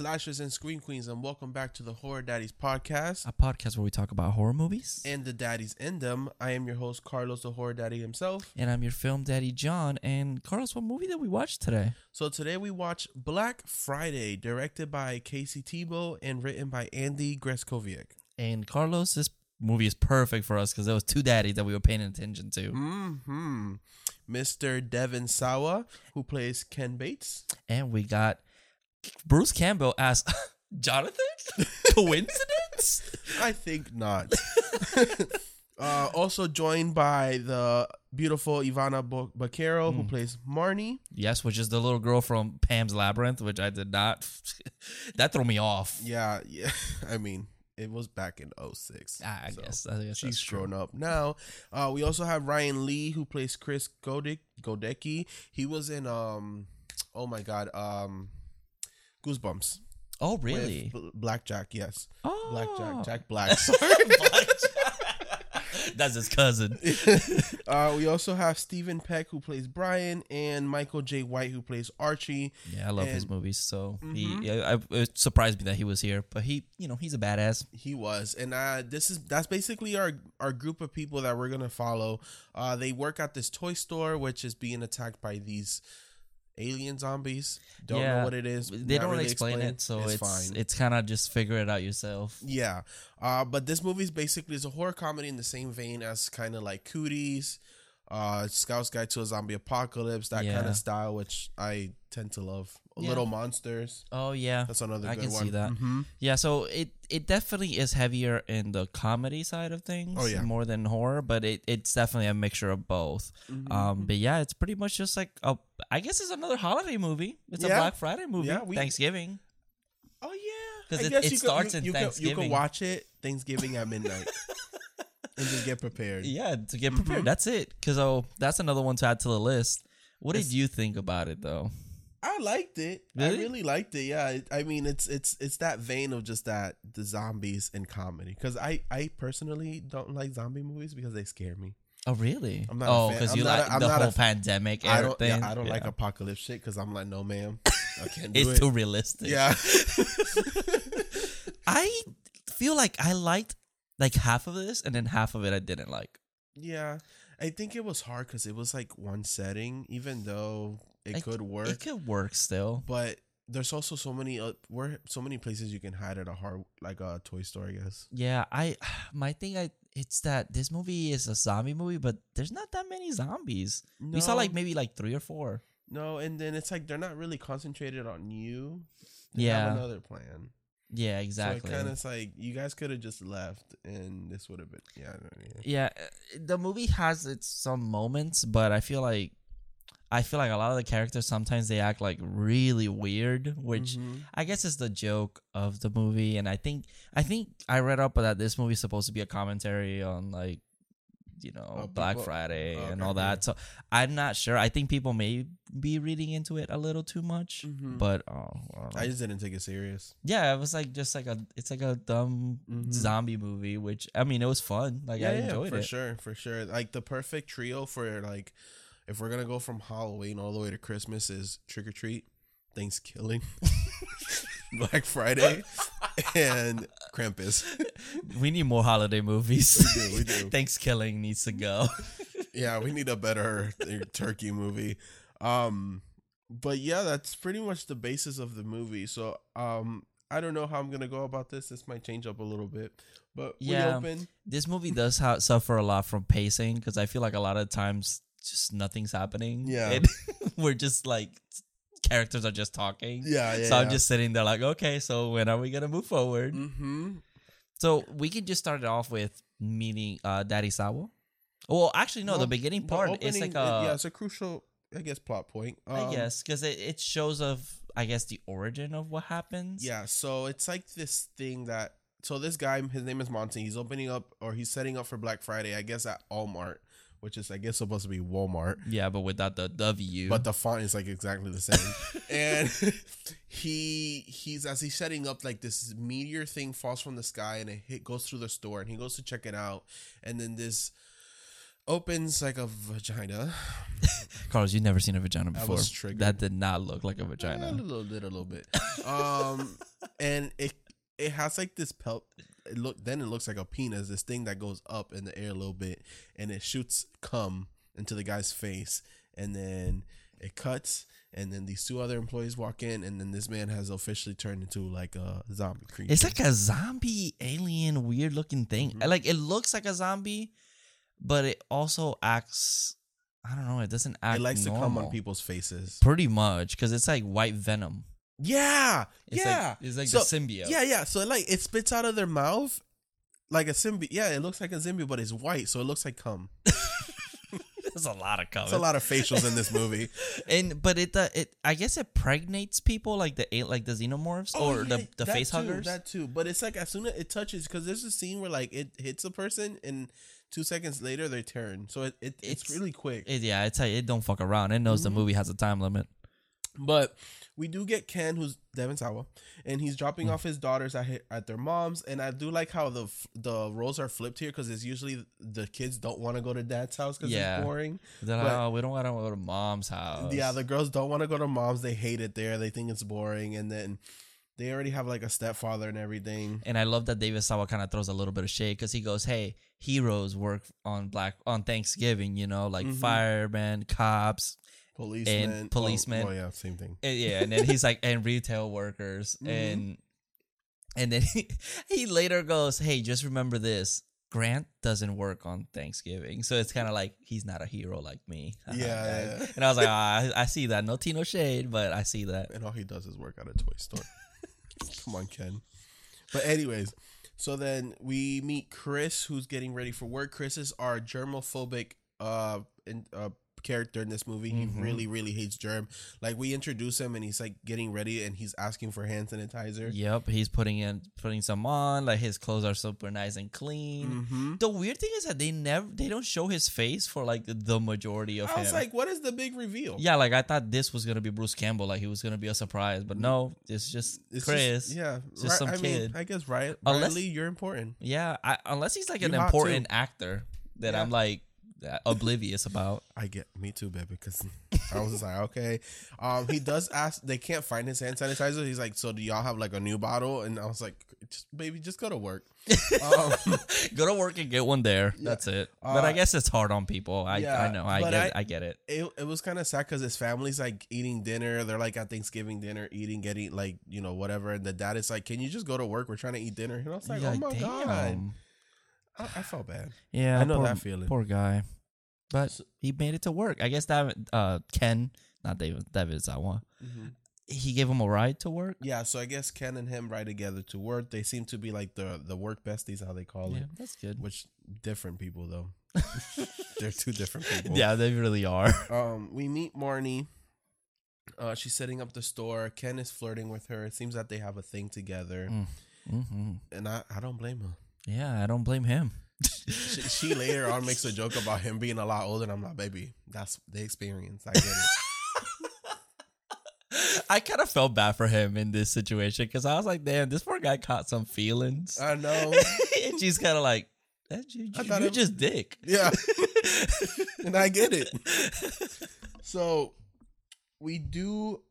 Slashers and scream queens, and welcome back to the Horror Daddies podcast a podcast where we talk about horror movies. and the daddies in them. I am your host, Carlos, the Horror Daddy himself. And I'm your film daddy, John. And Carlos, what movie did we watch today? So today we watch Black Friday, directed by Casey Tebo and written by Andy Greskoviak. And Carlos, this movie is perfect for us because there was two daddies that we were paying attention to. hmm Mr. Devon Sawa, who plays Ken Bates. And we got Bruce Campbell as Jonathan. Coincidence? I think not. uh, also joined by the beautiful Ivana Bo- Baquero, who Mm. plays Marnie. yes, which is the little girl from Pan's Labyrinth, which I did not. that threw me off. Yeah, yeah. I mean, it was back in 06. I I so guess. I guess She's grown up now. Uh, we also have Ryan Lee, who plays Chris Godek- Godecki. He was in, um, oh my God, um, Goosebumps. Oh, really? Bl- Blackjack, yes. Oh. Blackjack, Jack Black. Sorry. That's his cousin. uh, we also have Stephen Peck who plays Brian and Michael Jai White who plays Archie. Yeah, I love his movies. So Mhm. he, I, it surprised me that he was here. But he, you know, he's a badass. He was, and uh, this is that's basically our our group of people that we're gonna follow. Uh, they work at this toy store, which is being attacked by these alien zombies. Don't Yeah. know what it is. They don't really explain it, so it's fine. it's kind of just figure it out yourself. Yeah, uh, but this movie is basically is a horror comedy in the same vein as kind of like Cooties, uh, Scout's Guide to a Zombie Apocalypse, that kind of style, which I tend to love. Yeah. Little Monsters, Oh yeah, that's another. I good can one. see that. Mhm. yeah. So it it definitely is heavier in the comedy side of things. Oh, yeah. more than horror, but it it's definitely a mixture of both. Mhm. Um, but yeah, it's pretty much just like a. I guess it's another holiday movie. It's Yeah. a Black Friday movie. Yeah, we- Thanksgiving. Oh yeah, 'Cause I it- it you starts could, in you, you could, you Thanksgiving. could watch it Thanksgiving at midnight and just get prepared. Yeah, to get prepared. Mhm. That's it. Because oh, that's another one to add to the list. What did you think about it though? I liked it. I Really? really liked it. Yeah, I mean, it's it's it's that vein of just that the zombies and comedy. Because I I personally don't like zombie movies because they scare me. Oh really? I'm not oh, because you a- like I'm the not a whole pandemic I don't. Yeah, I don't like apocalypse shit because I'm like, no, ma'am, I can't do It's it. too realistic. yeah. I feel like I liked like half of this, and then half of it I didn't like. yeah. I think it was hard because it was like one setting, even though it Like, could work. It could work still. but there's also so many uh, where so many places you can hide at a hard like a toy store. I guess. Yeah, I my thing I it's that this movie is a zombie movie, but there's not that many zombies. We saw like maybe like three or four. No, and then it's like they're not really concentrated on you. They Yeah. have another plan. Yeah, exactly. it kind of like you guys could have just left, and this would have been yeah. yeah. yeah, uh, the movie has its some moments, but I feel like I feel like a lot of the characters sometimes they act like really weird, which Mhm. I guess is the joke of the movie. And I think I think I read up that this movie is supposed to be a commentary on like you know Oh, Black people- Friday oh, and okay, all that. So I'm not sure. I think people may be reading into it a little too much, Mhm. but oh, I. I just didn't take it serious. yeah, it was like just like a it's like a dumb Mhm. zombie movie, which I mean it was fun. Like I enjoyed for it. For sure, for sure. Like the perfect trio for like if we're gonna go from Halloween all the way to Christmas is trick or treat, Thanksgiving, Black Friday, and Krampus. We need more holiday movies. We do, we do. Thanksgiving needs to go. yeah, we need a better turkey movie. Um, but yeah, that's pretty much the basis of the movie. So, um, I don't know how I'm gonna go about this. This might change up a little bit, but Yeah. we open. this movie does ha- suffer a lot from pacing because I feel like a lot of times just nothing's happening. Yeah. And we're just like characters are just talking. Yeah, yeah. so I'm just sitting there like, okay, so when are we gonna move forward? Mm-hmm. So we can just start it off with meeting uh, Daddy Sawa. Well, actually, no. the beginning part is like a yeah, it's a crucial, I guess, plot point. I Um, guess because it, it shows of I guess the origin of what happens. Yeah, so it's like this thing that so this guy, his name is Monty. He's opening up or he's setting up for Black Friday, I guess at Walmart, which is I guess supposed to be Walmart. Yeah, but without the W. But the font is like exactly the same. and he he's as he's setting up like this meteor thing falls from the sky and it hit goes through the store and he goes to check it out and then this opens like a vagina Carlos, you've never seen a vagina before. was triggered. That did not look like a Eh, a little bit, a little bit. Um, and it it has like this pelt. It look then it looks like a penis. This thing that goes up in the air a little bit, and it shoots cum into the guy's face, and then it cuts. And then these two other employees walk in, and then this man has officially turned into like a zombie creature. It's like a zombie alien weird looking thing. Mhm. Like it looks like a zombie, but it also acts I don't know, it doesn't act it likes to come on people's faces. Pretty much cuz it's like white venom. Yeah, It's yeah, like it's like So, the symbiote. yeah, yeah. So like it spits out of their mouth like a symbiote. Yeah, it looks like a symbiote, but it's white, so it looks like cum. There's a lot of color. It's a lot of facials in this movie. And but it uh, it I guess it pregnates people like the like the xenomorphs or Oh, yeah, the the face too, huggers. That too, but it's like as soon as it touches, because there's a scene where like it hits a person and two seconds later they turn. So it, it it's, It's- really quick. It- yeah, it's like it don't fuck around. It knows Mhm. the movie has a time limit. But we do get Ken, who's Devon Sawa, and he's dropping Hmm. off his daughters at at their moms. And I do like how the the roles are flipped here because it's usually the kids don't want to go to dad's house because Yeah. it's boring. They're like, oh, we don't want to go to mom's house. Yeah, the girls don't want to go to mom's. They hate it there. They think it's boring, and then they already have like a stepfather and everything. And I love that David Sawa kind of throws a little bit of shade because he goes, "Hey, heroes work on Black on Thanksgiving, you know, like Mhm. firemen, cops, Policemen, policemen. Oh, oh, yeah, same thing. and, yeah." And then he's like, "And retail workers," Mhm. and and then he, he later goes, "Hey, just remember this." Grant doesn't work on Thanksgiving, so it's kind of like he's not a hero like me. Yeah, yeah. and I was like, ah, I, I see that. No Tino shade, but I see that. and all he does is work at a toy store. Come on, Ken. But anyways, so then we meet Chris, who's getting ready for work. Chris is our germophobic uh, in, uh character in this movie. Mhm. He really, really hates germ. Like we introduce him, and he's like getting ready, and he's asking for hand sanitizer. Yep, he's putting in putting some on. Like his clothes are super nice and clean. Mm-hmm. The weird thing is that they never they don't show his face for like the majority of I him. was like, what is the big reveal? yeah, like I thought this was gonna be Bruce Campbell, like he was gonna be a surprise, but no, it's just It's Chris. Just, yeah, just Ri- some I kid. mean, I guess Unless- Riley, you're important. Yeah, I, unless he's like an You hot, important actor that Yeah. I'm like oblivious about. I get me too, baby, because I was just like, okay. Um, he does ask. They can't find his hand sanitizer. He's like, so do y'all have like a new bottle? And I was like, just baby, just go to work. Um, Go to work and get one there. Yeah. That's it. but I Uh, guess it's hard on people. I yeah, I know. I get. I- I get it. it it was kind of sad because his family's like eating dinner. They're like at Thanksgiving dinner, eating, getting like you know whatever. And the dad is like, can you just go to work? We're trying to eat dinner. And I was like, You're oh like, my god, damn. I, I felt bad. Yeah, I know poor, that feeling. Poor guy, but he made it to work. I guess that uh Ken, not David, David Sawa. He gave him a ride to work. Yeah, so I guess Ken and him ride together to work. They seem to be like the the work besties, how they call Yeah, it. that's good. Which different people though. They're two different people. Yeah, they really are. Um, we meet Marnie. Uh, she's setting up the store. Ken is flirting with her. It seems that they have a thing together, Mm. hmm and I, I don't blame her. Yeah, I don't blame him. She, she later on makes a joke about him being a lot older, and I'm like, baby, that's the experience. I get it. I kind of felt bad for him in this situation because I was like, damn, this poor guy caught some feelings. I know. and she's kind of like, that you, you, you're it- just dick. Yeah, and I get it. So we do.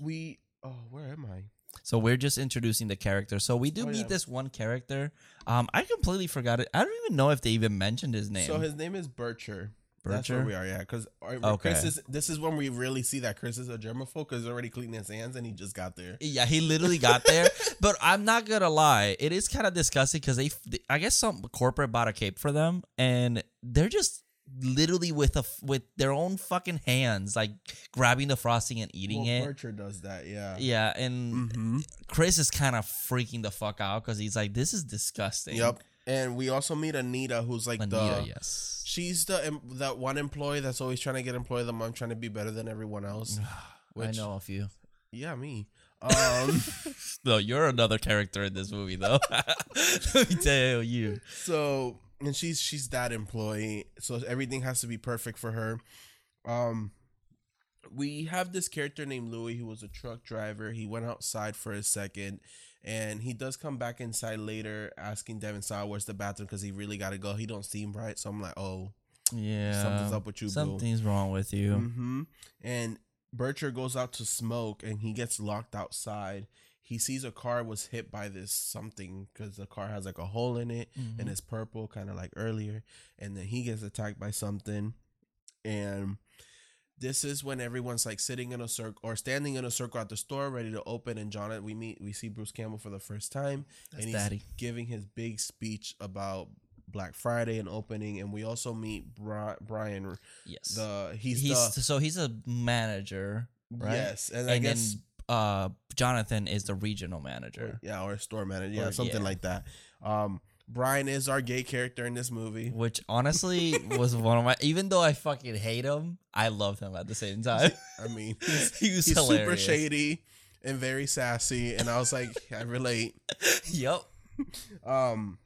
We oh, where am I? So we're just introducing the character. So we do Oh, meet yeah. this one character. Um, I completely forgot it. I don't even know if they even mentioned his name. So his name is Bircher. That's where we are, yeah. Because Okay. Chris is. This is when we really see that Chris is a germaphobe because he's already cleaning his hands and he just got there. Yeah, he literally got there. but I'm not gonna lie, it is kind of disgusting because they, I guess, some corporate bought a cape for them, and they're just literally with a f- with their own fucking hands, like grabbing the frosting and eating well, it. Bircher does that, yeah. Yeah, and Mm-hmm. Chris is kind of freaking the fuck out because he's like, "This is disgusting." Yep. And we also meet Anita, who's like Anita, the. yes. She's the that one employee that's always trying to get employed. The mom trying to be better than everyone else. I know a few. Yeah, me. Um. No, you're another character in this movie, though. Let me tell you. so and she's she's that employee so everything has to be perfect for her um we have this character named louis who was a truck driver he went outside for a second and he does come back inside later asking devin saw where's the bathroom because he really got to go he don't seem right so i'm like oh Yeah. something's up with you, boo. Something's wrong with you. Mm-hmm. And Bircher goes out to smoke, and he gets locked outside. He sees a car was hit by this something because the car has like a hole in it, Mhm. and it's purple, kind of like earlier. And then he gets attacked by something, and this is when everyone's like sitting in a circle or standing in a circle at the store, ready to open. And John, we meet, we see Bruce Campbell for the first time, That's and he's daddy. giving his big speech about Black Friday and opening. And we also meet Brian. Yes. The he's, he's the so he's a manager, right? yes, and, I and guess then uh Jonathan is the regional manager. yeah, or store manager, yeah, Or- something yeah. like that. Um, Brian is our gay character in this movie. Which honestly was one of my even though I fucking hate him, I love him at the same time. I mean, he's, he was he's super hilarious. shady and very sassy, and I was like, I relate. Yep. Um,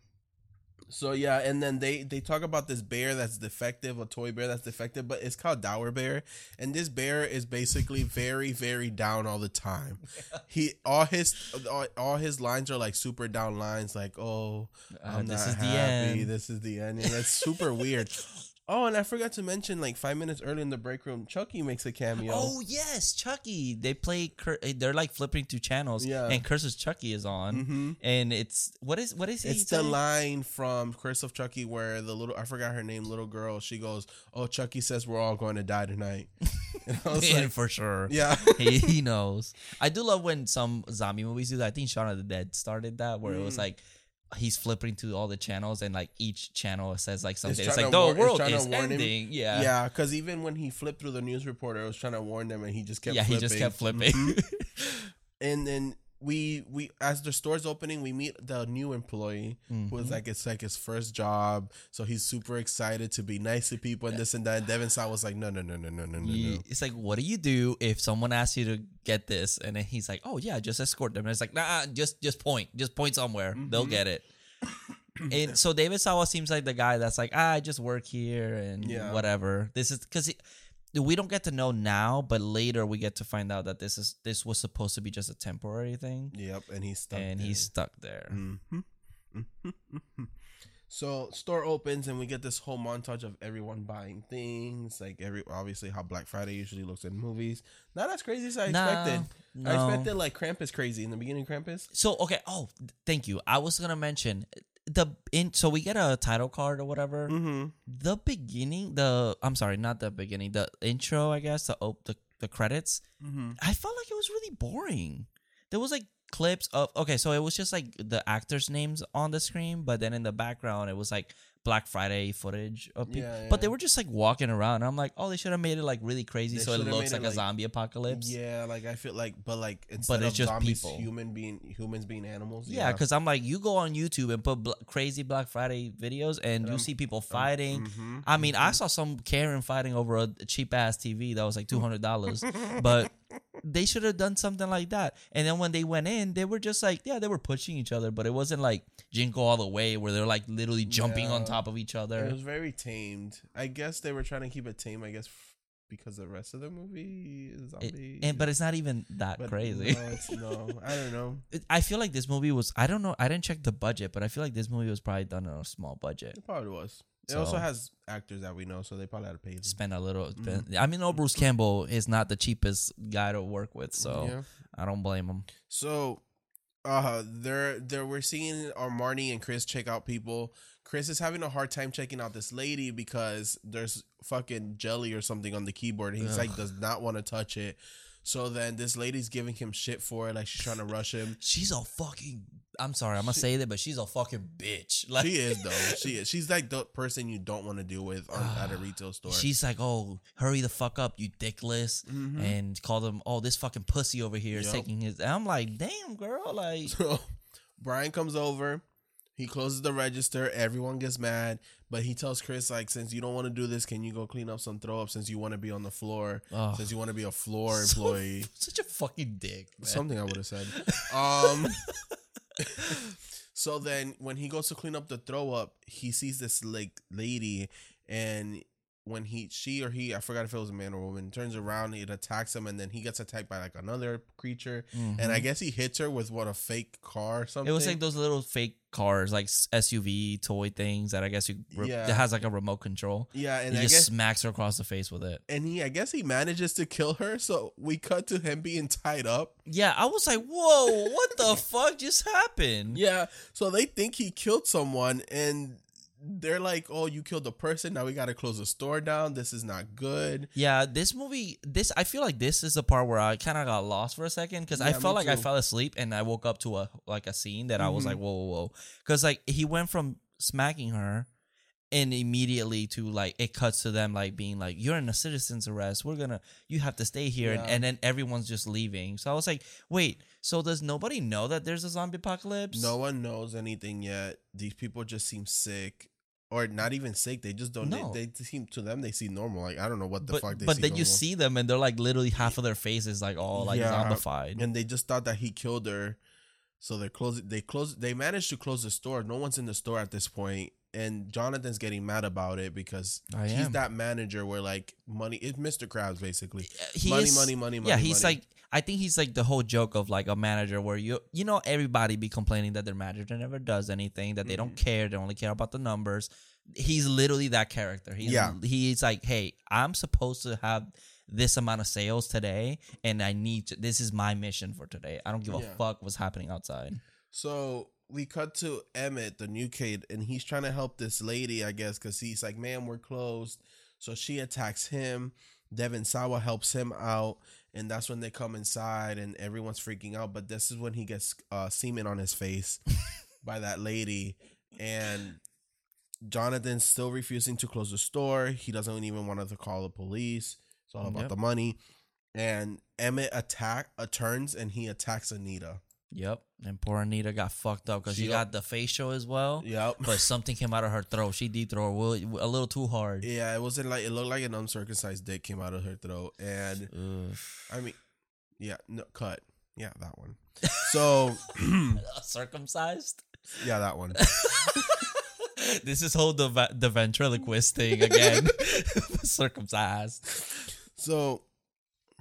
so yeah, and then they they talk about this bear that's defective, a toy bear that's defective, but it's called Dower Bear, and this bear is basically very very down all the time. He all his all, all his lines are like super down lines, like oh Uh, this not is the happy. end. This is the end. And that's super weird. Oh, and I forgot to mention, like five minutes early in the break room, Chucky makes a cameo. Oh yes, Chucky. They play. Cur- they're like flipping through channels, Yeah. and Curse's Chucky is on, hmm and it's what is what is he? It's the saying? line from Curse of Chucky where the little I forgot her name, little girl. She goes, "Oh, Chucky says we're all going to die tonight." And I was like, for sure. "Yeah, he, he knows. I do love when some zombie movies do that. I think Shaun of the Dead started that, where it was Mm. like he's flipping through all the channels, and like each channel says like something. It's, trying like the war- world trying to is warn him. ending. Yeah, yeah." Because even when he flipped through the news reporter, it was trying to warn them, and he just kept yeah. flipping. He just kept flipping. Mhm. and then we we as the store's opening, we meet the new employee. who was Mhm. like it's like his first job, so he's super excited to be nice to people and this and that. And Devon Saw was like, no, no, no, no, no, no, no, no. It's like, what do you do if someone asks you to get this, and then he's like, "Oh yeah, just escort them." And it's like, "Nah, just just point, just point somewhere, they'll Mhm. get it." and so David Sawa seems like the guy that's like, ah, "I just work here and Yeah. whatever." This is because we don't get to know now, but later we get to find out that this is this was supposed to be just a temporary thing, Yep, and he's stuck. and there. he's stuck there. Mhm. Mhm. So store opens and we get this whole montage of everyone buying things, like every obviously how Black Friday usually looks in movies. Not as crazy as I Nah, expected. no. I expected like Krampus crazy in the beginning. Krampus. So okay, oh, thank you. I was gonna mention the in. So we get a title card or whatever. Mm-hmm. the beginning the i'm sorry not the beginning the intro i guess the op- the, the credits Mm-hmm. i felt like it was really boring there was like clips of okay so it was just like the actors names on the screen but then in the background it was like black friday footage of people Yeah, but they were just like walking around i'm like oh they should have made it like really crazy They so it looks made it, like a like- zombie apocalypse Yeah, like I feel like, but like instead it's of just zombies, people. human being humans being animals. yeah because i'm like you go on youtube and put bl- crazy black friday videos and you Um, see people fighting Mhm, I mean, I mhm. saw some Karen fighting over a cheap ass TV that was like two hundred dollars, but they should have done something like that. And then when they went in, they were just like, yeah, they were pushing each other, but it wasn't like Jinko all the way where they're like literally jumping on Yeah. Top of each other. It was very tamed. I guess they were trying to keep it tame. I guess f- because the rest of the movie is It- zombie. and but it's not even that But crazy. No, it's no. I don't know. It- I feel like this movie was. I don't know. I didn't check the budget, but I feel like this movie was probably done on a small budget. It probably was. It So- also has actors that we know, so they probably had to pay them. Spend a little. Mm-hmm. I mean, no, Bruce Campbell is not the cheapest guy to work with, so yeah. I don't blame him. So, uh, there, there, we're seeing our Marnie and Chris check out people. Chris is having a hard time checking out this lady because there's fucking jelly or something on the keyboard. He's Ugh. like, does not want to touch it. So then this lady's giving him shit for it, like she's trying to rush him. She's a fucking. I'm sorry, I'm gonna say that, but she's a fucking bitch. Like she is though. She is. She's like the person you don't want to deal with on, at a retail store. She's like, oh, hurry the fuck up, you dickless, Mhm. and call them, oh, this fucking pussy over here is Yup. taking his. I'm like, damn, girl, like, So Brian comes over. He closes the register. Everyone gets mad, but he tells Chris like, "Since you don't want to do this, can you go clean up some throw up? Since you want to be on the floor, oh, since you want to be a floor so- employee." such a fucking dick. Man. Something I would have said. Um. so then, when he goes to clean up the throw up, he sees this like lady, and when he she or he I forgot if it was a man or woman turns around it attacks him and then he gets attacked by like another creature and I Mhm. guess he hits her with what a fake car or something. it was like those little fake cars, like SUV toy things that I guess you re- Yeah. that has like a remote control. yeah, and he I just guess smacks her across the face with it. and he I guess he manages to kill her. So we cut to him being tied up. Yeah, I was like, "Whoa, what the fuck just happened?" Yeah, so they think he killed someone and. They're like, oh, you killed a person. Now we got to close the store down. This is not good. Yeah, this movie, this I feel like this is the part where I kind of got lost for a second because I felt like I fell asleep and I woke up to a like a scene that I was like, mm-hmm. whoa, whoa, whoa, because like he went from smacking her and immediately to like it cuts to them like being like, you're in a citizen's arrest. We're gonna, you have to stay here, and, Yeah. and then everyone's just leaving. So I was like, wait, so does nobody know that there's a zombie apocalypse? No one knows anything yet. These people just seem sick, or not even sick. They just don't. No. They, they seem to them they seem normal. Like I don't know what the but fuck. They but then you see them and they're like literally half of their faces like all like Yeah. zombified. and they just thought that he killed her, so they're closing. They close. They managed to close the store. No one's in the store at this point, and Jonathan's getting mad about it because I he's am. that manager where like money. It's Mr. Krabs basically. he money, is, money, money, money. yeah, he's money. like I think he's like the whole joke of like a manager where you you know everybody be complaining that their manager never does anything that they don't Mm-hmm. care they only care about the numbers. He's literally that character. He's, Yeah. he's like, hey, I'm supposed to have this amount of sales today, and I need to. This is my mission for today. I don't give a fuck what's happening outside. So we cut to Emmett, the new kid, and he's trying to help this lady, I guess, because he's like, "Man, we're closed." So she attacks him. Devon Sawa helps him out, and that's when they come inside, and everyone's freaking out. But this is when he gets uh, semen on his face by that lady, and Jonathan's still refusing to close the store. He doesn't even want to call the police. It's all about Yep. the money. And Emmett attack uh, turns and he attacks Anita. Yep, and poor Anita got fucked up because she She- got the facial as well. Yep. But something came out of her throat. She deep throat a little too hard. Yeah, it wasn't like it looked like an uncircumcised dick came out of her throat, and Ugh. I mean, yeah, no cut, yeah, that one. So, circumcised. yeah, that one. this is whole the the ventriloquist thing again. circumcised. So,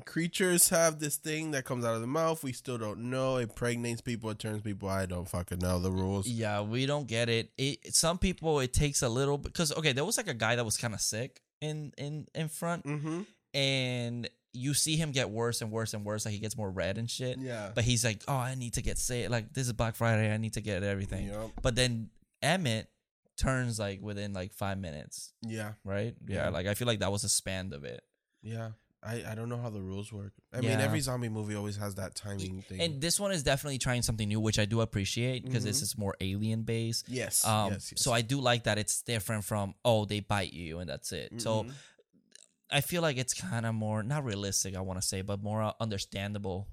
creatures have this thing that comes out of the mouth. We still don't know. It impregnates people. It turns people. I don't fucking know the rules. Yeah, we don't get it. it. Some people it takes a little because okay, there was like a guy that was kind of sick in in in front, Mm-hmm. and you see him get worse and worse and worse. Like he gets more red and shit. Yeah. But he's like, oh, I need to get sick. Like this is Black Friday. I need to get everything. Yep. But then Emmett turns like within like five minutes, Yeah. right? Yeah, Yeah. like I feel like that was a span of it. Yeah. I, I don't know how the rules work. I mean, every zombie movie always has that timing thing. And this one is definitely trying something new, which I do appreciate because this Mhm. is more alien based. yes, Um, yes, yes. so I do like that it's different from oh they bite you and that's it. So Mhm. I feel like it's kind of more not realistic, I want to say, but more uh, understandable.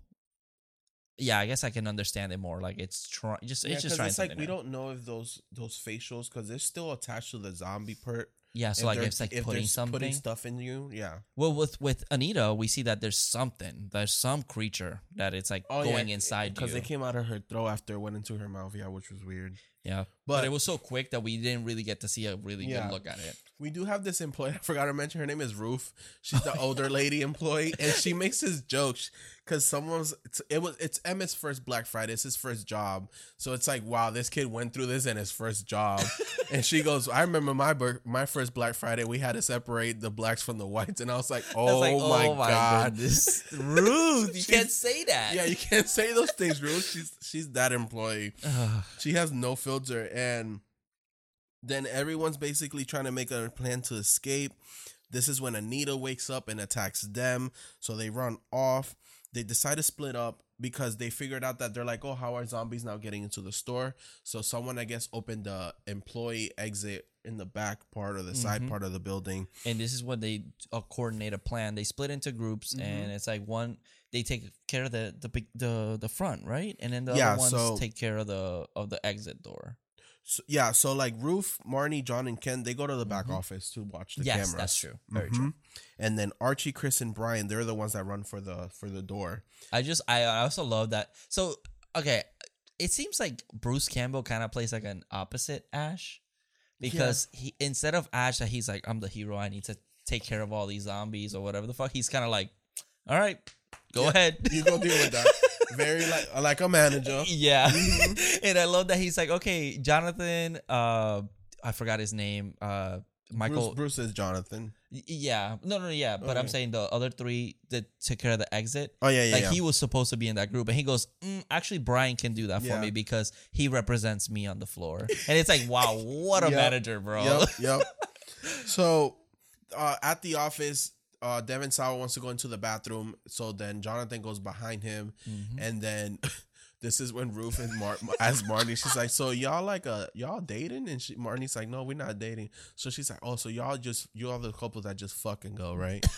Yeah, I guess I can understand it more. Like it's trying, just Yeah, it's just trying it's like we new. don't know if those those facials because they're still attached to the zombie part. Yeah, so if like they're- it's like if putting something. putting stuff in you. Yeah. well, with with Anita, we see that there's something, there's some creature that it's like oh, going inside you. because it came out of her throat after it went into her mouth. Yeah, which was weird. yeah, But, but, it was so quick that we didn't really get to see a really Yeah. good look at it. we do have this employee. I forgot to mention her name is Ruth. She's the older lady employee, and she makes this jokes because someone's it's, it was it's Emmett's first Black Friday. It's his first job, so it's like wow, this kid went through this in his first job. and she goes, I remember my my first Black Friday. We had to separate the blacks from the whites, and I was like, I was oh, like, oh my god. this Ruth, you can't say that. Yeah, you can't say those things, Ruth. She's she's that employee. She has no filter, and then everyone's basically trying to make a plan to escape. This is when Anita wakes up and attacks them, so they run off. They decide to split up because they figured out that they're like, oh, how are zombies now getting into the store? So someone, I guess, opened the employee exit in the back part or the side Mhm. part of the building. and this is when they uh, coordinate a plan. They split into groups, Mhm. and it's like one they take care of the the big the the front, right, and then the Yeah, other ones so- take care of the of the exit door. So, yeah, so like Ruth, Marnie, John, and Ken, they go to the back Mhm. office to watch the yes, cameras. that's true. Very Mhm. true. And then Archie, Chris, and Brian, they're the ones that run for the for the door. I just I, also love that. So okay, it seems like Bruce Campbell kind of plays like an opposite Ash because he instead of Ash that he's like I'm the hero, I need to take care of all these zombies or whatever the fuck. He's kind of like, all right, go Yeah, ahead. You go deal with that. Very like like a manager. Yeah. Mhm. and I love that he's like, okay, Jonathan, uh, I forgot his name. Uh, Michael. Bruce, Bruce is Jonathan. Yeah. No, no, yeah. But I'm saying the other three that took care of the exit. Oh yeah, yeah, like yeah. he was supposed to be in that group, and he goes, mm, "Actually, Brian can do that for me because he represents me on the floor." And it's like, wow, what a Yep. manager, bro! Yep, yep. So, uh, at the office, uh, Devon Sawa wants to go into the bathroom. So then Jonathan goes behind him, Mhm. and then this is when Ruth and Mar- as Marty, she's like, "So y'all like uh y'all dating?" And she Marty's like, "No, we're not dating." So she's like, "Oh, so y'all just you all the couple that just fucking go right?"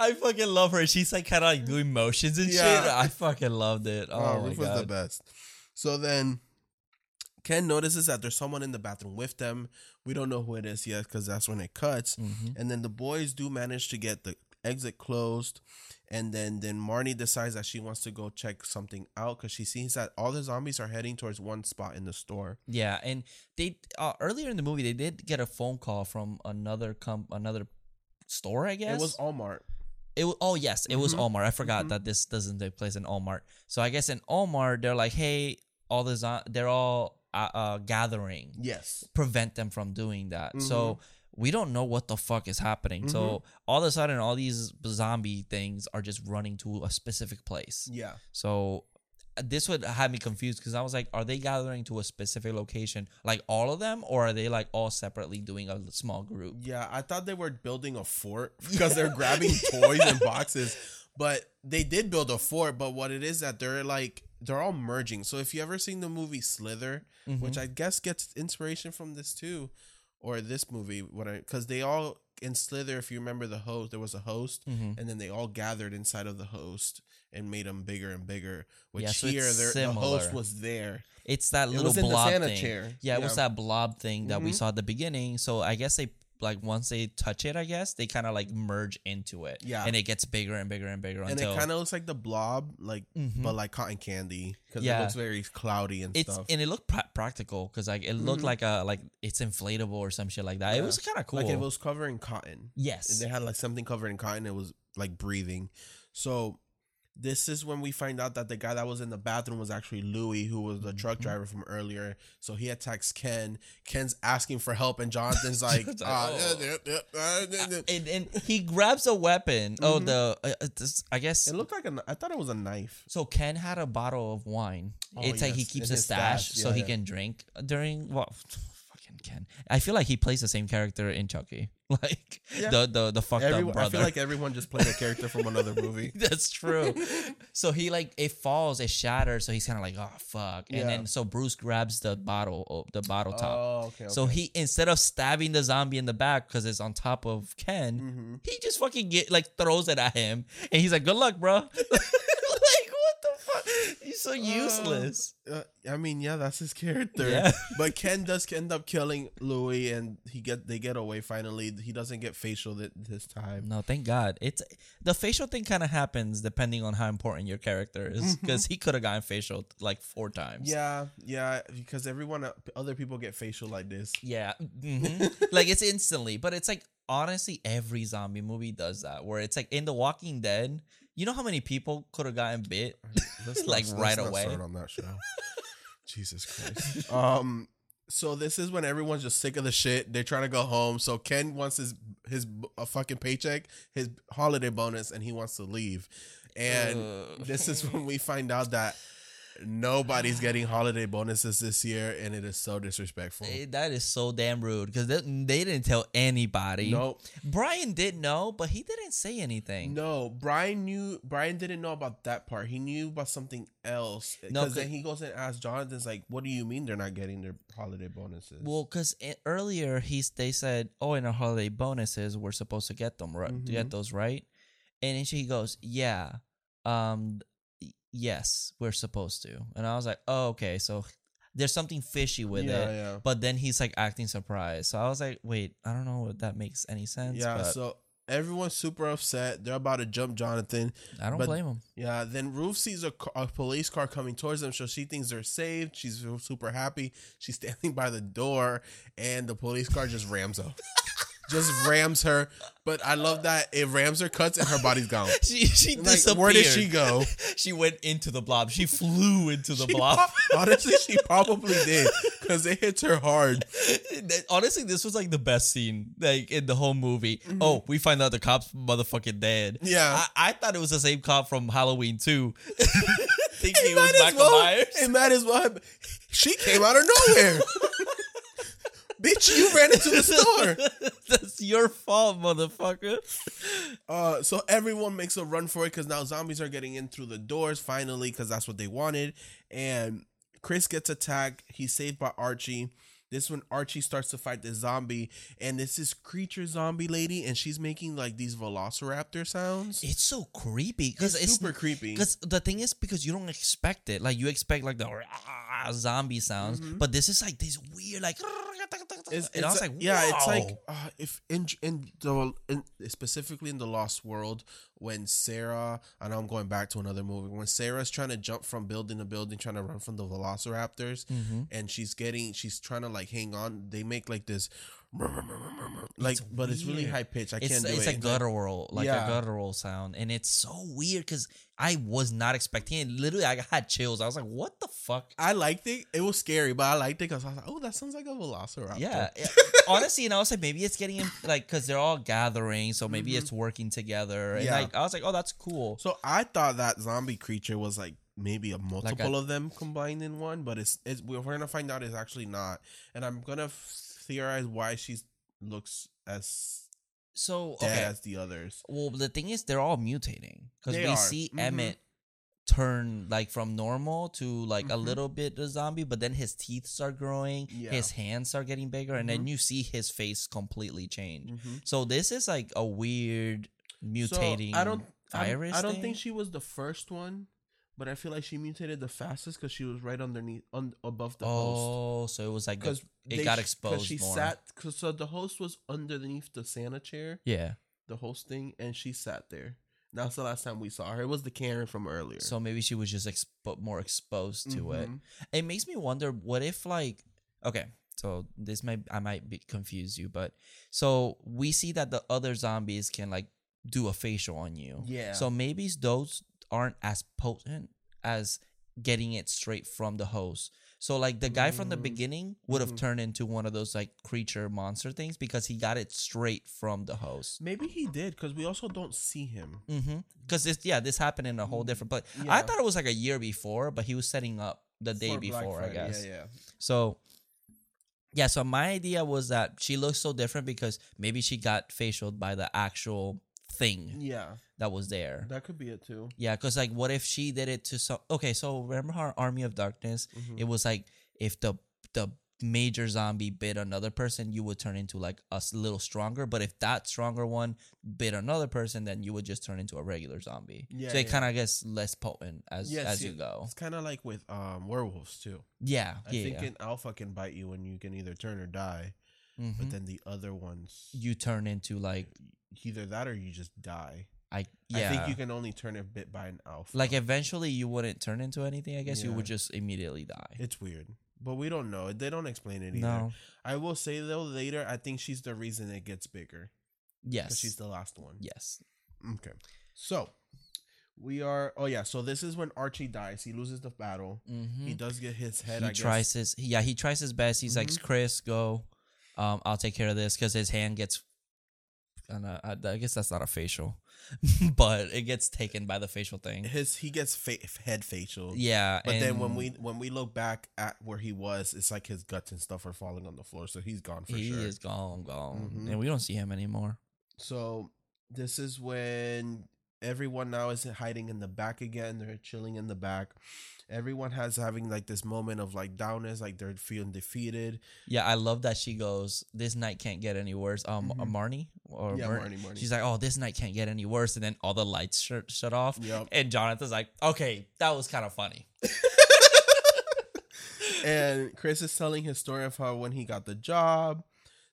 I fucking love her. She's like kind of like doing motions and Yeah. shit. I fucking loved it. Oh, Oh, Ruth was the best. So then Ken notices that there's someone in the bathroom with them. We don't know who it is yet because that's when it cuts. Mhm. And then the boys do manage to get the exit closed. And then then Marnie decides that she wants to go check something out because she sees that all the zombies are heading towards one spot in the store. Yeah, and they uh, earlier in the movie they did get a phone call from another com another store. I guess It was Allmart. It wa- oh yes, it was Mhm. Allmart. I forgot Mhm. that this doesn't take place in Allmart. So I guess in Allmart they're like, hey, all the zo- they're all uh, uh, gathering. Yes. Prevent them from doing that. Mm-hmm. So we don't know what the fuck is happening. So all of a sudden, all these zombie things are just running to a specific place. Yeah. So this would have me confused because I was like, are they gathering to a specific location, like all of them, or are they like all separately doing a small group? Yeah, I thought they were building a fort because they're grabbing toys and boxes. But they did build a fort, but what it is that they're like they're all merging. So if you ever seen the movie Slither, Mhm. which I guess gets inspiration from this too, or this movie, what I because they all in Slither, if you remember the host, there was a host, Mhm. and then they all gathered inside of the host and made them bigger and bigger. Which Yeah, so here, the host was there. It's that It little the blob thing. chair. Yeah, it was that blob thing that we Mhm. saw at the beginning. So I guess they like once they touch it, I guess they kind of like merge into it. Yeah. and it gets bigger and bigger and bigger And until it kind of looks like the blob, like Mhm. but like cotton candy because Yeah. it looks very cloudy and it's stuff. and it looked pra- practical because like it looked Mhm. like a like it's inflatable or some shit like that. It was kind of cool. Like it was covered in cotton. yes, They had like something covered in cotton. It was like breathing. So this is when we find out that the guy that was in the bathroom was actually Louis, who was the truck Mhm. driver from earlier. So he attacks Ken. Ken's asking for help, and Jonathan's like, like, "Ah, "Oh." yeah, yeah, yeah, yeah, yeah." and, and he grabs a weapon. Oh, Mhm. the uh, uh, this, I guess it looked like a. I thought it was a knife. So Ken had a bottle of wine. Oh, it's like he keeps in a stash, stash. so Yeah, he can drink during well, Ken. I feel like he plays the same character in Chucky, like Yeah. the the the fucked Everyone, up I feel like everyone just played a character from another movie. That's true. so he like it falls, it shatters, so he's kind of like oh fuck, and Yeah. then so Bruce grabs the bottle, oh, the bottle top. Oh, okay. So he instead of stabbing the zombie in the back because it's on top of Ken, Mhm. he just fucking get like throws it at him, and he's like, "Good luck, bro." like what the fuck? He's so useless. Uh, I mean, yeah, that's his character. Yeah. but Ken does end up killing Louis, and he get they get away finally. He doesn't get facial th- this time. No, thank God. It's the facial thing kind of happens depending on how important your character is because he could have gotten facial like four times. Yeah, yeah, because everyone, uh, other people get facial like this. Yeah. mhm. like it's instantly, but it's like honestly every zombie movie does that where it's like in The Walking Dead, you know how many people could have gotten bit? Let's Like, let's right not away. start on that show. Jesus Christ. Um. So this is when everyone's just sick of the shit. They're trying to go home. So Ken wants his his a fucking paycheck, his holiday bonus, and he wants to leave. And Ugh. this is when we find out that nobody's getting holiday bonuses this year, and it is so disrespectful. Eh, that is so damn rude because they, they didn't tell anybody. No, Brian did know, but he didn't say anything. no. Brian knew. Brian didn't know about that part. He knew about something else. No, Because then 'cause- he goes and asks Jonathan's like, "What do you mean they're not getting their holiday bonuses?" Well, because earlier he's they said, "Oh, in our holiday bonuses, we're supposed to get them right, to get those right." And then she goes, "Yeah, um, yes, we're supposed to." And I was like, "Oh, okay, so there's something fishy with yeah, it." yeah. But then he's like acting surprised, so I was like, "Wait, I don't know if that makes any sense." Yeah, so everyone's super upset. They're about to jump Jonathan. I don't But- blame him. Yeah, then Ruth sees a, a police car coming towards them, so she thinks they're saved. She's uh, super happy. She's standing by the door, and the police car just rams her. just rams her. But I love that it rams her, cuts, and her body's gone. She she Like, disappeared. where did she go? She went into the blob. She flew into the She blob. pro- honestly, she probably did because it hits her hard. Honestly, this was like the best scene, like in the whole movie. Oh, we find out the cops motherfucking dead. Mm-hmm. Yeah. I, I thought it was the same cop from Halloween too. Thinking it, It was Michael well. Myers. It might as well. have- She came out of nowhere. Bitch, you ran into the store. That's your fault, motherfucker. Uh, so everyone makes a run for it because now zombies are getting in through the doors finally because that's what they wanted. And Chris gets attacked. He's saved by Archie. This is when Archie starts to fight the zombie, and this is creature zombie lady, and she's making like these velociraptor sounds. It's so creepy because It's it's, super creepy. Because the thing is, because you don't expect it. Like you expect like the zombie sounds, Mhm. but this is like this weird like. It's, and I was like, yeah, it's like uh, if in in the in, specifically in the Lost World when Sarah, I know I'm going back to another movie when Sarah's trying to jump from building to building, trying to run from the Velociraptors, Mhm. and she's getting she's trying to like hang on. They make like this, like, but it's really high pitched. I It's can't do it's it. a guttural like Yeah. a guttural sound, and it's so weird because I was not expecting it. Literally, I had chills. I was like, "What the fuck?" I liked it. It was scary, but I liked it because I was like, oh, that sounds like a Velociraptor. Yeah, honestly, and I was like, maybe it's getting in, like because they're all gathering, so maybe Mhm. it's working together. And Yeah. Like, I was like, oh, that's cool. So I thought that zombie creature was like maybe a multiple of them combined in one, but it's it's we're gonna find out it's actually not, and I'm gonna f- theorize why she looks as So dead okay, as the others. well, the thing is, they're all mutating because we are. see Mhm. Emmett turn like from normal to like a Mhm. little bit of zombie, but then his teeth start growing, Yeah. his hands are getting bigger, and then Mhm. you see his face completely change. Mhm. So this is like a weird mutating So I don't virus. I don't thing? think she was the first one, but I feel like she mutated the fastest because she was right underneath on above the host. Oh, so it was like Because it got exposed she more. sat. Cause, so the host was underneath the Santa chair, yeah. the host thing, and she sat there. That's the last time we saw her. It was the Karen from earlier. So maybe she was just expo- more exposed to it. Mhm. It makes me wonder what if like okay, so this might I might be confuse you, but so we see that the other zombies can like do a facial on you. Yeah. So maybe those aren't as potent as getting it straight from the host. So like the guy from the Mm. beginning would have Mhm. turned into one of those like creature monster things because he got it straight from the host. Maybe he did because we also don't see him. Mm-hmm. Because this, yeah, this happened in a whole different. But I Mm, thought it was like a year before, but he was setting up the day for before, I guess. Yeah, yeah. So, yeah. So my idea was that she looks so different because maybe she got facialed by the actual thing Yeah, that was there. that could be it too. Yeah, because like, what if she did it to some? Okay, so remember how Army of Darkness? Mhm. It was like if the the major zombie bit another person, you would turn into like a little stronger. But if that stronger one bit another person, then you would just turn into a regular zombie. Yeah, so it yeah. kind of gets less potent as Yes, as yeah. you go. It's kind of like with um werewolves too. Yeah, I yeah. think yeah. an alpha can bite you and you can either turn or die, Mhm. but then the other ones, you turn into like either that or you just die. I yeah. I think you can only turn a bit by an alpha. like eventually you wouldn't turn into anything. I guess you would just immediately die. it's weird, but we don't know. They don't explain it either. no. I will say though, later I think she's the reason it gets bigger. Yes. she's the last one. yes. Okay. So we are. Oh yeah. So this is when Archie dies. He loses the battle. Mm-hmm. He does get his head. he I tries guess. his yeah he tries his best he's like Mhm. chris go um i'll take care of this because his hand gets uh, I, I guess that's not a facial but it gets taken by the facial thing His he gets fa- head facial. yeah But then when we when we look back at where he was, it's like his guts and stuff are falling on the floor. So he's gone for he sure. He is gone gone Mhm. and we don't see him anymore So this is when everyone now is hiding in the back again. They're chilling in the back. Everyone has having like this moment of like downness, like they're feeling defeated. yeah i love that she goes this night can't get any worse um Mhm. marnie or yeah, Mar- Marnie, Marnie. she's like oh this night can't get any worse and then all the lights shut, shut off Yep. and jonathan's like okay that was kind of funny and Chris is telling his story of how when he got the job,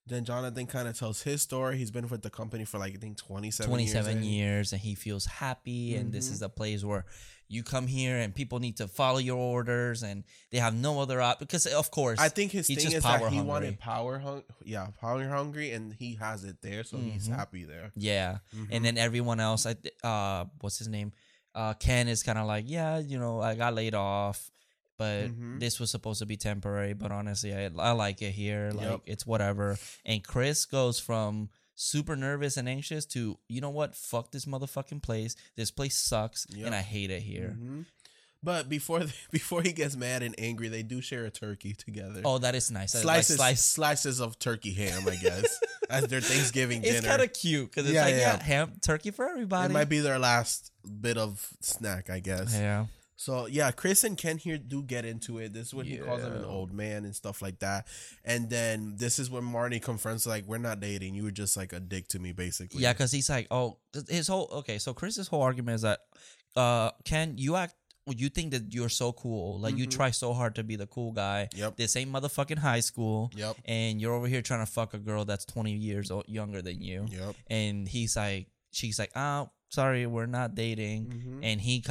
Then Jonathan kind of tells his story. He's been with the company for like I think 27, 27 years. years, and he feels happy and this is a place where you come here and people need to follow your orders and they have no other op because of course I think his He's thing just is that power he hungry. wanted power hung yeah, power hungry and he has it there, so he's Mhm. happy there. yeah Mhm. and then everyone else I uh what's his name uh Ken is kind of like yeah you know I got laid off but Mhm. this was supposed to be temporary but honestly I, I like it here like Yep. it's whatever and Chris goes from super nervous and anxious to you know what fuck this motherfucking place this place sucks Yep. and I hate it here Mhm. But before before he gets mad and angry, they do share a turkey together. oh that is nice I like slices slice slices of turkey ham, I guess, as their Thanksgiving dinner. It's kind of cute because it's Yeah, like yeah, yeah. ham turkey for everybody. it might be their last bit of snack, I guess. yeah, So yeah, Chris and Ken here do get into it. This is when he calls him an old man and stuff like that. And then this is when Marty confronts like, "We're not dating. You were just like a dick to me, basically." yeah, because he's like, oh, his whole okay. So Chris's whole argument is that, uh, Ken, you act, you think that you're so cool, like you Mhm. try so hard to be the cool guy. Yep. This ain't motherfucking high school, Yep. and you're over here trying to fuck a girl that's 20 years o- younger than you. Yep. And he's like, she's like, oh, sorry, we're not dating. Mhm. and he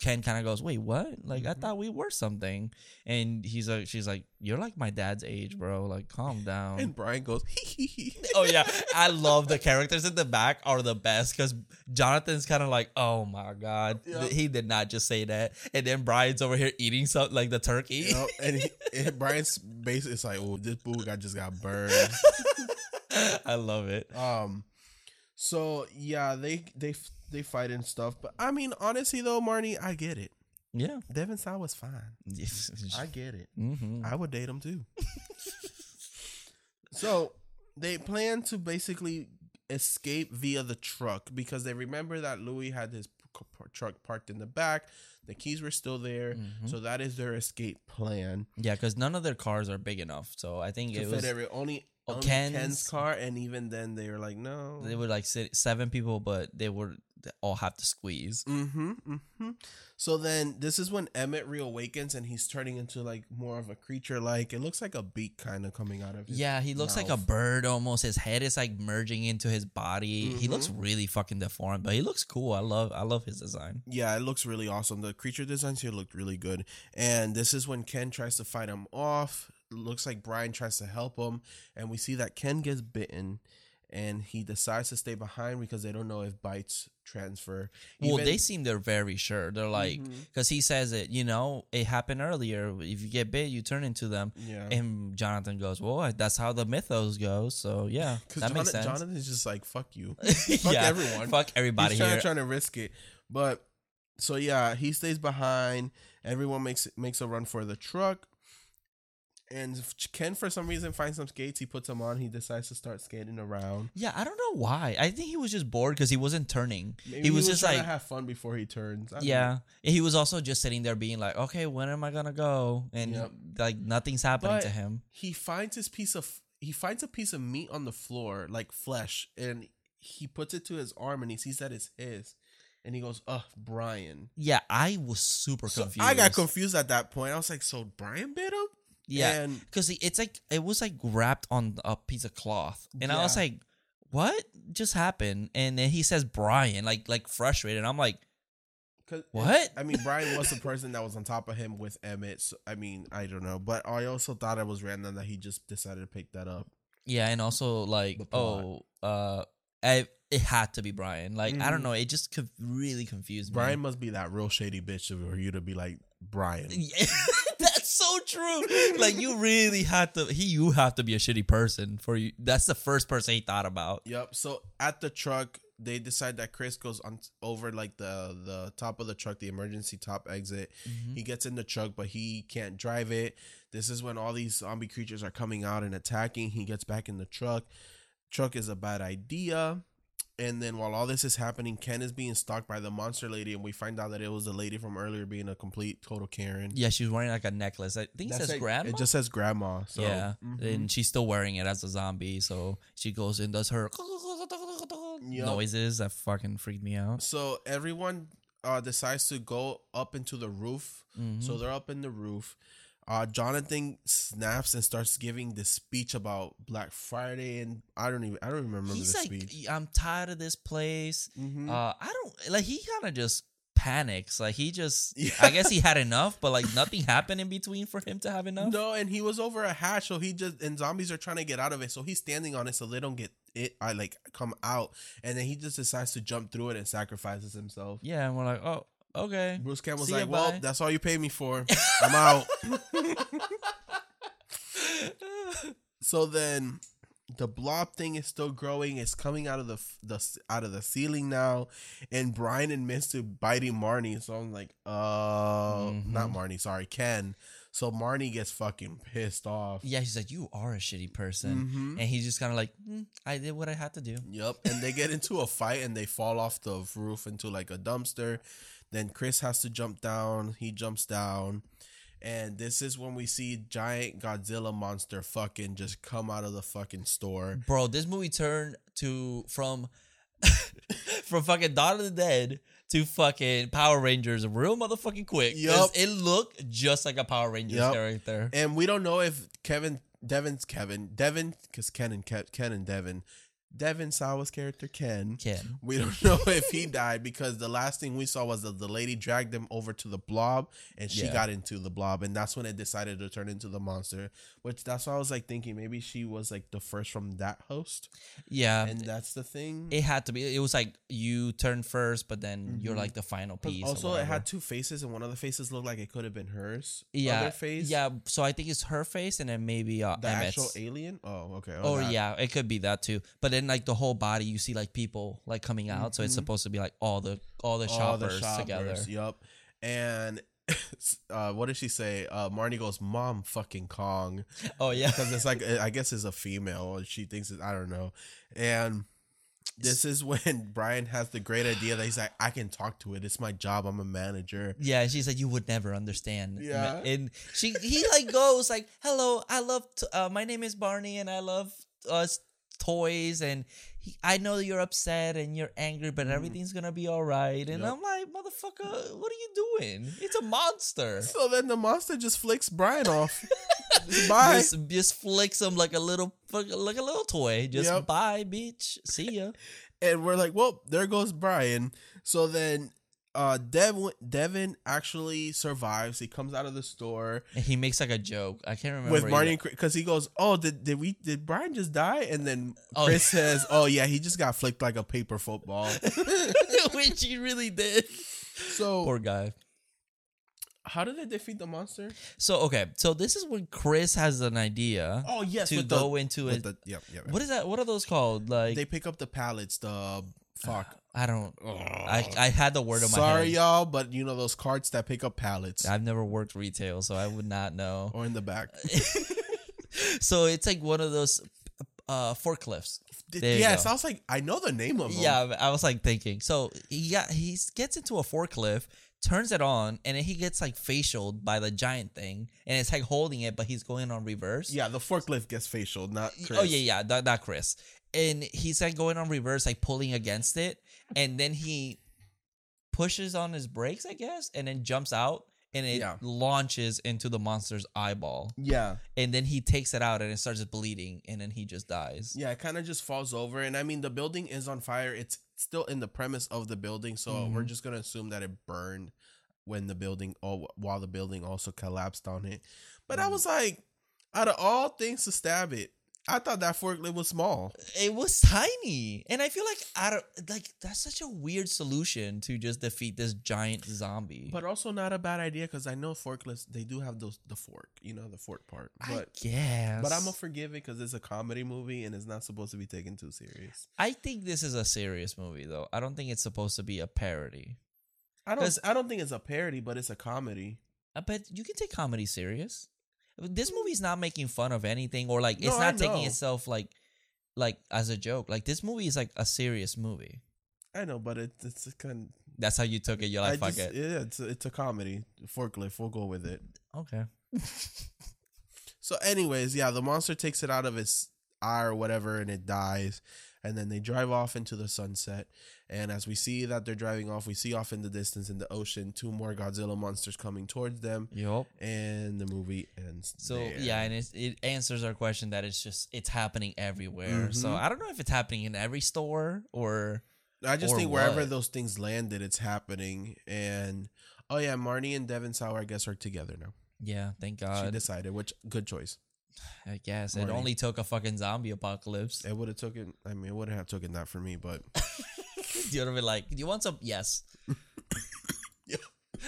Ken kind of goes, "Wait, what? Like I Mhm. thought we were something." And he's like, "She's like, you're like my dad's age, bro. Like, calm down." And Brian goes, oh yeah, I love the characters in the back are the best because Jonathan's kind of like, "Oh my god, Yep. he did not just say that." And then Brian's over here eating something like the turkey. Yep. And, he, and Brian's basically it's like, "Oh, this boo guy just got burned." I love it. Um, so yeah, they they they fight and stuff. But I mean, honestly though, Marnie, I get it. Yeah. Devon Sawa was fine. I get it. hmm I would date him too. so they plan to basically escape via the truck because they remember that Louis had his truck parked in the back. The keys were still there, Mhm. so that is their escape plan. Yeah, because none of their cars are big enough, so I think To it was every only, Oh, only Ken's- Ken's, car, and even then they were like, no. they were like seven people, but they would all have to squeeze. Mm-hmm. Mm-hmm. So then this is when Emmett reawakens and he's turning into like more of a creature like it looks like a beak kind of coming out of his Yeah, he looks like a bird almost. His head is like merging into his body. He looks Mm-hmm. really fucking deformed, but he looks cool. I love I love his design. Yeah, it looks really awesome. The creature designs here looked really good. And this is when Ken tries to fight him off. Looks like Brian tries to help him. And we see that Ken gets bitten and he decides to stay behind because they don't know if bites transfer. well, they seem they're very sure. They're like mm-hmm. because he says it. You know, it happened earlier. If you get bit, you turn into them. Yeah. And Jonathan goes, "Well, that's how the mythos goes." So yeah, that makes sense. Jonathan's just like, fuck you. fuck everyone. Fuck everybody He's trying, here. trying to risk it. But so yeah, he stays behind. Everyone makes makes a run for the truck. And Ken, for some reason, finds some skates. He puts them on. He decides to start skating around. yeah, I don't know why. I think he was just bored because he wasn't turning. Maybe he was just trying like, to have fun before he turns. Yeah, he was also just sitting there being like, "Okay, when am I gonna go?" And Yep. like nothing's happening But- to him. He finds his piece of he finds a piece of meat on the floor, like flesh, and he puts it to his arm, and he sees that it's his, and he goes, "Ugh, Brian." Yeah, I was super So confused. I got confused at that point. I was like, "So Brian bit him?" Yeah, because it's like it was like wrapped on a piece of cloth, and I was like, "What just happened?" And then he says Brian, like like frustrated. I'm like, 'cause- "What?" I mean, Brian was the person that was on top of him with Emmett. So, I mean, I don't know, but I also thought it was random that he just decided to pick that up. Yeah, and also like, oh, uh, I, it had to be Brian. Like I don't Mhm. know, it just co- really confused me. Brian must be that real shady bitch for you to be like Brian. Yeah, so true. Like you really had to. He, you have to be a shitty person for you. That's the first person he thought about. Yep. So at the truck, they decide that Chris goes on over like the the top of the truck, the emergency top exit. Mm-hmm. He gets in the truck, but he can't drive it. This is when all these zombie creatures are coming out and attacking. He gets back in the truck. Truck is a bad idea. And then while all this is happening, Ken is being stalked by the monster lady, and we find out that it was the lady from earlier being a complete total Karen. Yeah, she was wearing like a necklace. I think it says like- grandma. It just says grandma. So yeah, mhm. and she's still wearing it as a zombie. So she goes and does her Yup. noises that fucking freaked me out. so everyone uh, decides to go up into the roof. Mhm. So they're up in the roof. Uh, Jonathan snaps and starts giving this speech about Black Friday, and I don't even I don't remember He's the like, speech. I'm tired of this place. Mhm. Uh, I don't like. He kind of just panics. Like he just. Yeah. I guess he had enough, but like nothing happened in between for him to have enough. No, and he was over a hatch, so he just and zombies are trying to get out of it, so he's standing on it so they don't get it. I like come out, and then he just decides to jump through it and sacrifices himself. Yeah, and we're like, oh, okay. Bruce Campbell's See ya, like, "Well, bye." that's all you paid me for. I'm out." so then, the blob thing is still growing. It's coming out of the the out of the ceiling now, and Brian admits to biting Marnie. So I'm like, "Uh, not Mhm. Marnie. Sorry, Ken." So Marnie gets fucking pissed off. Yeah, he's like, you are a shitty person, Mhm. and he's just kind of like, "Mm, I did what I had to do. Yep. And they get into a fight and they fall off the roof into like a dumpster. Then Chris has to jump down. He jumps down. And this is when we see giant Godzilla monster fucking just come out of the fucking store. Bro, this movie turned to from from fucking Dawn of the Dead to fucking Power Rangers real motherfucking quick. Yup. It looked just like a Power Rangers Yup. character. And we don't know if Kevin Devon's Kevin Devon because Ken and Ke- Ken and Devon Devon Sawa's character Ken. Ken. We don't know if he died because the last thing we saw was that the lady dragged him over to the blob and she Yeah. got into the blob and that's when it decided to turn into the monster. Which that's why I was like thinking maybe she was like the first from that host. Yeah. and that's the thing. it had to be. It was like you turn first, but then you're Mhm. like the final piece. also, it had two faces, and one of the faces looked like it could have been hers. yeah, other face. yeah. So I think it's her face, and then maybe uh, the Emmett's. actual alien. Oh, okay. Oh that. yeah, it could be that too. But then like the whole body, you see like people like coming out, so it's Mhm. supposed to be like all the all the All the shoppers, together. shoppers, Yep. And uh, what did she say? Uh, Marnie goes, "Mom, fucking Kong." Oh yeah, because it's like I guess it's a female. She thinks it, I don't know, and this is when Brian has the great idea that he's like, I can talk to it. It's my job. I'm a manager. yeah. and She's like, you would never understand. Yeah. and she he like goes like, hello, I love. T- uh, my name is Barney, and I love uh, toys, and he, I know you're upset and you're angry, but Mhm. everything's gonna be all right. And Yep. I'm like, motherfucker, what are you doing? It's a monster. So then the monster just flicks Brian off. Bye. Just, just flicks him like a little, like a little toy. Just Yep. bye, bitch. See ya. and we're like, well, there goes Brian. So then uh Devon Devon actually survives. He comes out of the store And he makes like a joke. I can't remember with. Marty because he goes, "Oh, did did we did Brian just die?" And then Oh. Chris says, "Oh yeah, he just got flicked like a paper football." which he really did. So Poor guy. how did they defeat the monster? So okay, so this is when Chris has an idea Oh yes, to go the, into it. the yep, yep. what is that? What are those called? Like they pick up the pallets. The fuck. I don't. I I had the word in my Sorry, head. y'all, but you know those carts that pick up pallets I've never worked retail, so I would not know. or in the back. so it's like one of those uh forklifts. There you yes, go. I was like, I know the name of them. Yeah, I was like thinking. So he got he gets into a forklift, turns it on, and then he gets like facialed by the giant thing, and it's like holding it, but he's going on reverse. yeah. The forklift gets facial, not Chris. Oh yeah, yeah, not, not Chris. And he's like going on reverse, like pulling against it, and then he pushes on his brakes, I guess, and then jumps out, and it Yeah. launches into the monster's eyeball, yeah, and then he takes it out, and it starts bleeding, and then he just dies. yeah. It kind of just falls over, and I mean, the building is on fire. It's still in the premise of the building, so Mhm. we're just gonna assume that it burned when the building, oh, while the building also collapsed on it. But I Mm. was like, out of all things to stab it, I thought that forklift was small. It was tiny, and I feel like I don't like that's such a weird solution to just defeat this giant zombie. But also not a bad idea because I know forklifts they do have those the fork, you know, the fork part. I But guess, but I'm gonna forgive it because it's a comedy movie and it's not supposed to be taken too serious. I think this is a serious movie, though. I don't think it's supposed to be a parody. I don't I don't think it's a parody, but it's a comedy. But you can take comedy serious. This movie's not making fun of anything, or like it's No, I not taking know. itself like like as a joke. Like this movie is like a serious movie. I know, but it, it's kind. That's how you took it. You're like, I fuck just, it. Yeah, it's a, it's a comedy. Forklift, we'll go with it. Okay. So, anyways, yeah, the monster takes it out of its eye or whatever, and it dies. and then they drive off into the sunset. And as we see that they're driving off, we see off in the distance in the ocean two more Godzilla monsters coming towards them, Yup. and the movie ends. So there. yeah, and it, it answers our question that it's just it's happening everywhere. So Mhm. I don't know if it's happening in every store or I just or think wherever what? those things landed, it's happening. And oh yeah, Marnie and Devin Sauer, I guess, are together now. yeah, thank God. she decided, which good choice. I guess it Marty. only took a fucking zombie apocalypse. It would have taken. I mean, it wouldn't have taken that for me, but you would have been like, "Do you want some?" Yes. Yeah.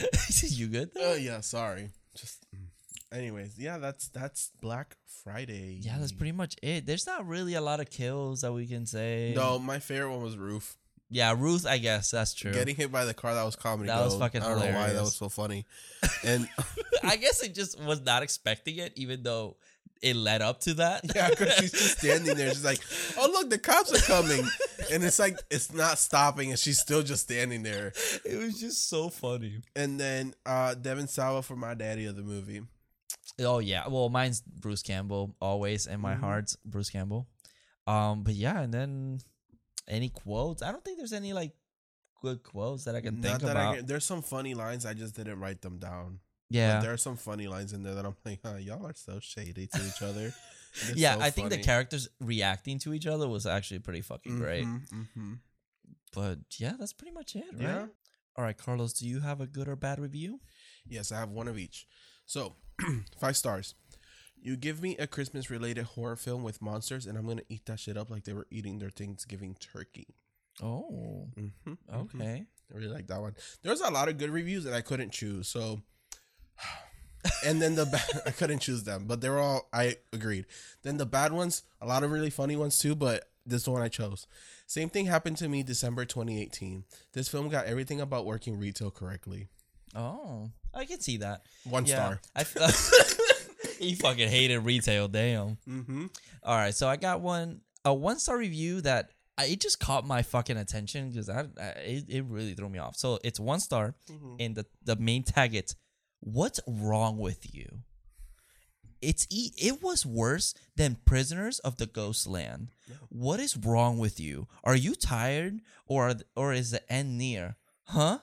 you good? oh yeah, sorry. Just, mm. anyways, yeah, that's that's Black Friday. Yeah, that's pretty much it. There's not really a lot of kills that we can say. No, my favorite one was Roof. Yeah, Ruth. I guess that's true. Getting hit by the car that was comedy. That was gold. fucking I don't know why that was so funny. And I guess it just was not expecting it, even though it led up to that. yeah, because she's just standing there, she's like, "Oh look, the cops are coming," and it's like it's not stopping, and she's still just standing there. it was just so funny. And then uh Devon Sawa for my daddy of the movie. Oh yeah. Well, mine's Bruce Campbell always in my Mhm. heart's Bruce Campbell. Um, but yeah, and then any quotes? I don't think there's any like good quotes that I can think Not that about. Can, there's some funny lines, I just didn't write them down. But yeah. there are some funny lines in there that I'm like, huh, y'all are so shady to each other. Yeah, so I think the characters reacting to each other was actually pretty fucking great. Mhm, mhm. But yeah, that's pretty much it, right? Yeah. All right, Carlos, do you have a good or bad review? Yes, I have one of each. So, five stars. You give me a Christmas related horror film with monsters, and I'm gonna eat that shit up like they were eating their Thanksgiving turkey. Oh, Mm-hmm, okay. I really like that one. There's a lot of good reviews that I couldn't choose. So, and then the ba- I couldn't choose them, but they were all I agreed. Then the bad ones, a lot of really funny ones too, but this is the one I chose. Same thing happened to me December 2018. This film got everything about working retail correctly. Oh, I can see that. One star. I f- he fucking hated retail. Damn. Mm-hmm. All right, so I got one a one star review that I, it just caught my fucking attention because I, I it, it really threw me off. So it's one star, Mm-hmm. and the the main tag it's what's wrong with you? It's e- it was worse than Prisoners of the Ghostland. What is wrong with you? Are you tired or are, or is the end near? Huh?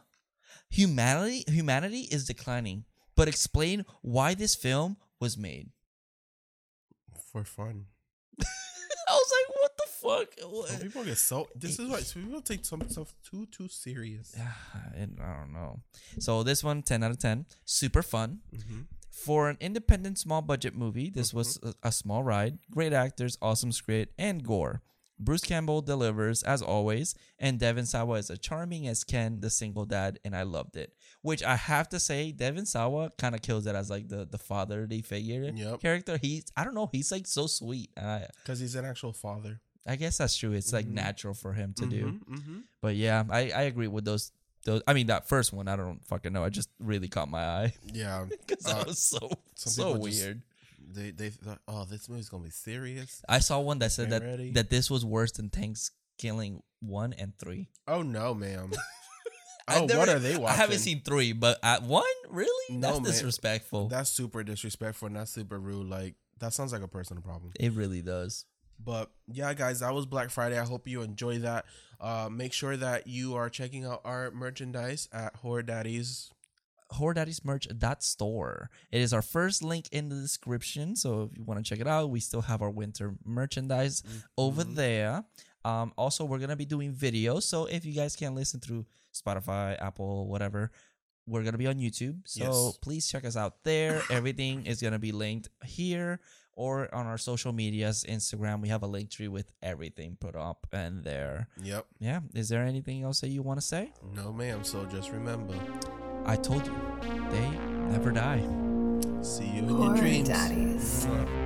Humanity humanity is declining. But explain why this film was made. For fun. I was like, what fuck? Some What? people get so. This is why some people take some stuff too too serious. And I don't know. So this one, 10 out of 10. Super fun. Mm-hmm. For an independent small budget movie, this was a, a small ride. Great actors, awesome script, and gore. Bruce Campbell delivers as always, and Devon Sawa is as charming as Ken, the single dad, and I loved it. Which I have to say, Devon Sawa kind of kills it as like the the fatherly figure Yep. character. He's I don't know, he's like so sweet. Because he's an actual father. I guess that's true. It's like Mhm. natural for him to do. Mm-hmm. But yeah, I, I agree with those. Those I mean, that first one, I don't fucking know. I just really caught my eye Yeah. because that Uh, was so so people just- weird. They they thought, oh, this movie's gonna be serious. I saw one that said that ready. that this was worse than Thankskilling one and three. Oh no, ma'am. Oh, never- what are they watching? I haven't seen three, but at one, really? No, That's man. disrespectful. That's super disrespectful and that's super rude. Like that sounds like a personal problem. it really does. But yeah, guys, that was Black Friday. I hope you enjoy that. Uh, make sure that you are checking out our merchandise at Horror Daddies. HorrorDaddiesMerch.store. It is our first link in the description. So if you want to check it out, we still have our winter merchandise over Mhm. there. Um, also, we're gonna be doing videos. So if you guys can't listen through Spotify, Apple, whatever, we're gonna be on YouTube. So Yes. please check us out there. Everything is gonna be linked here or on our social medias, Instagram. We have a link tree with everything put up and there. Yep. Yeah. Is there anything else that you want to say? No, ma'am. So just remember, I told you, they never die. see you in your Horror dreams. Daddies. Mwah.